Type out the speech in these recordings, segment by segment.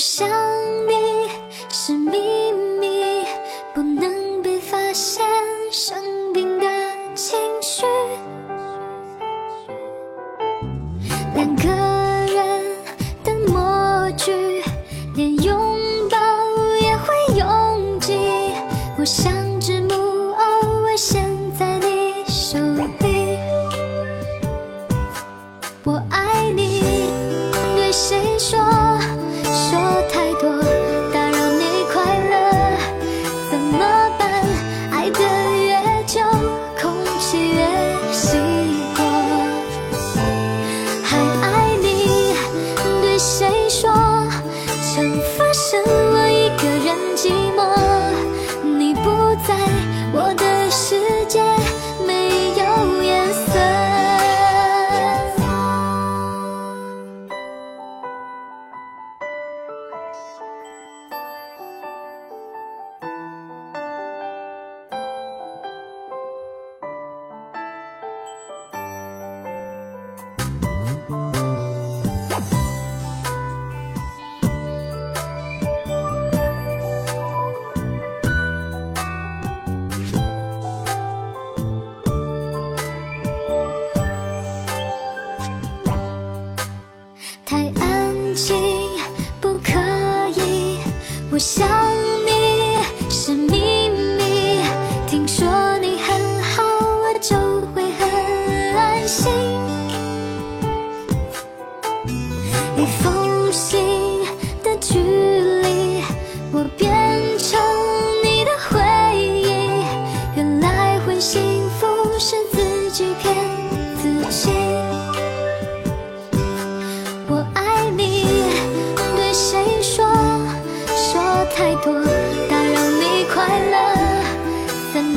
想你是秘密不能被发现生病的情绪。两个人的默剧连拥抱也会拥挤。我想想你是秘密。听说你很好我就会很安心。一封信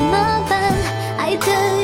怎么办爱的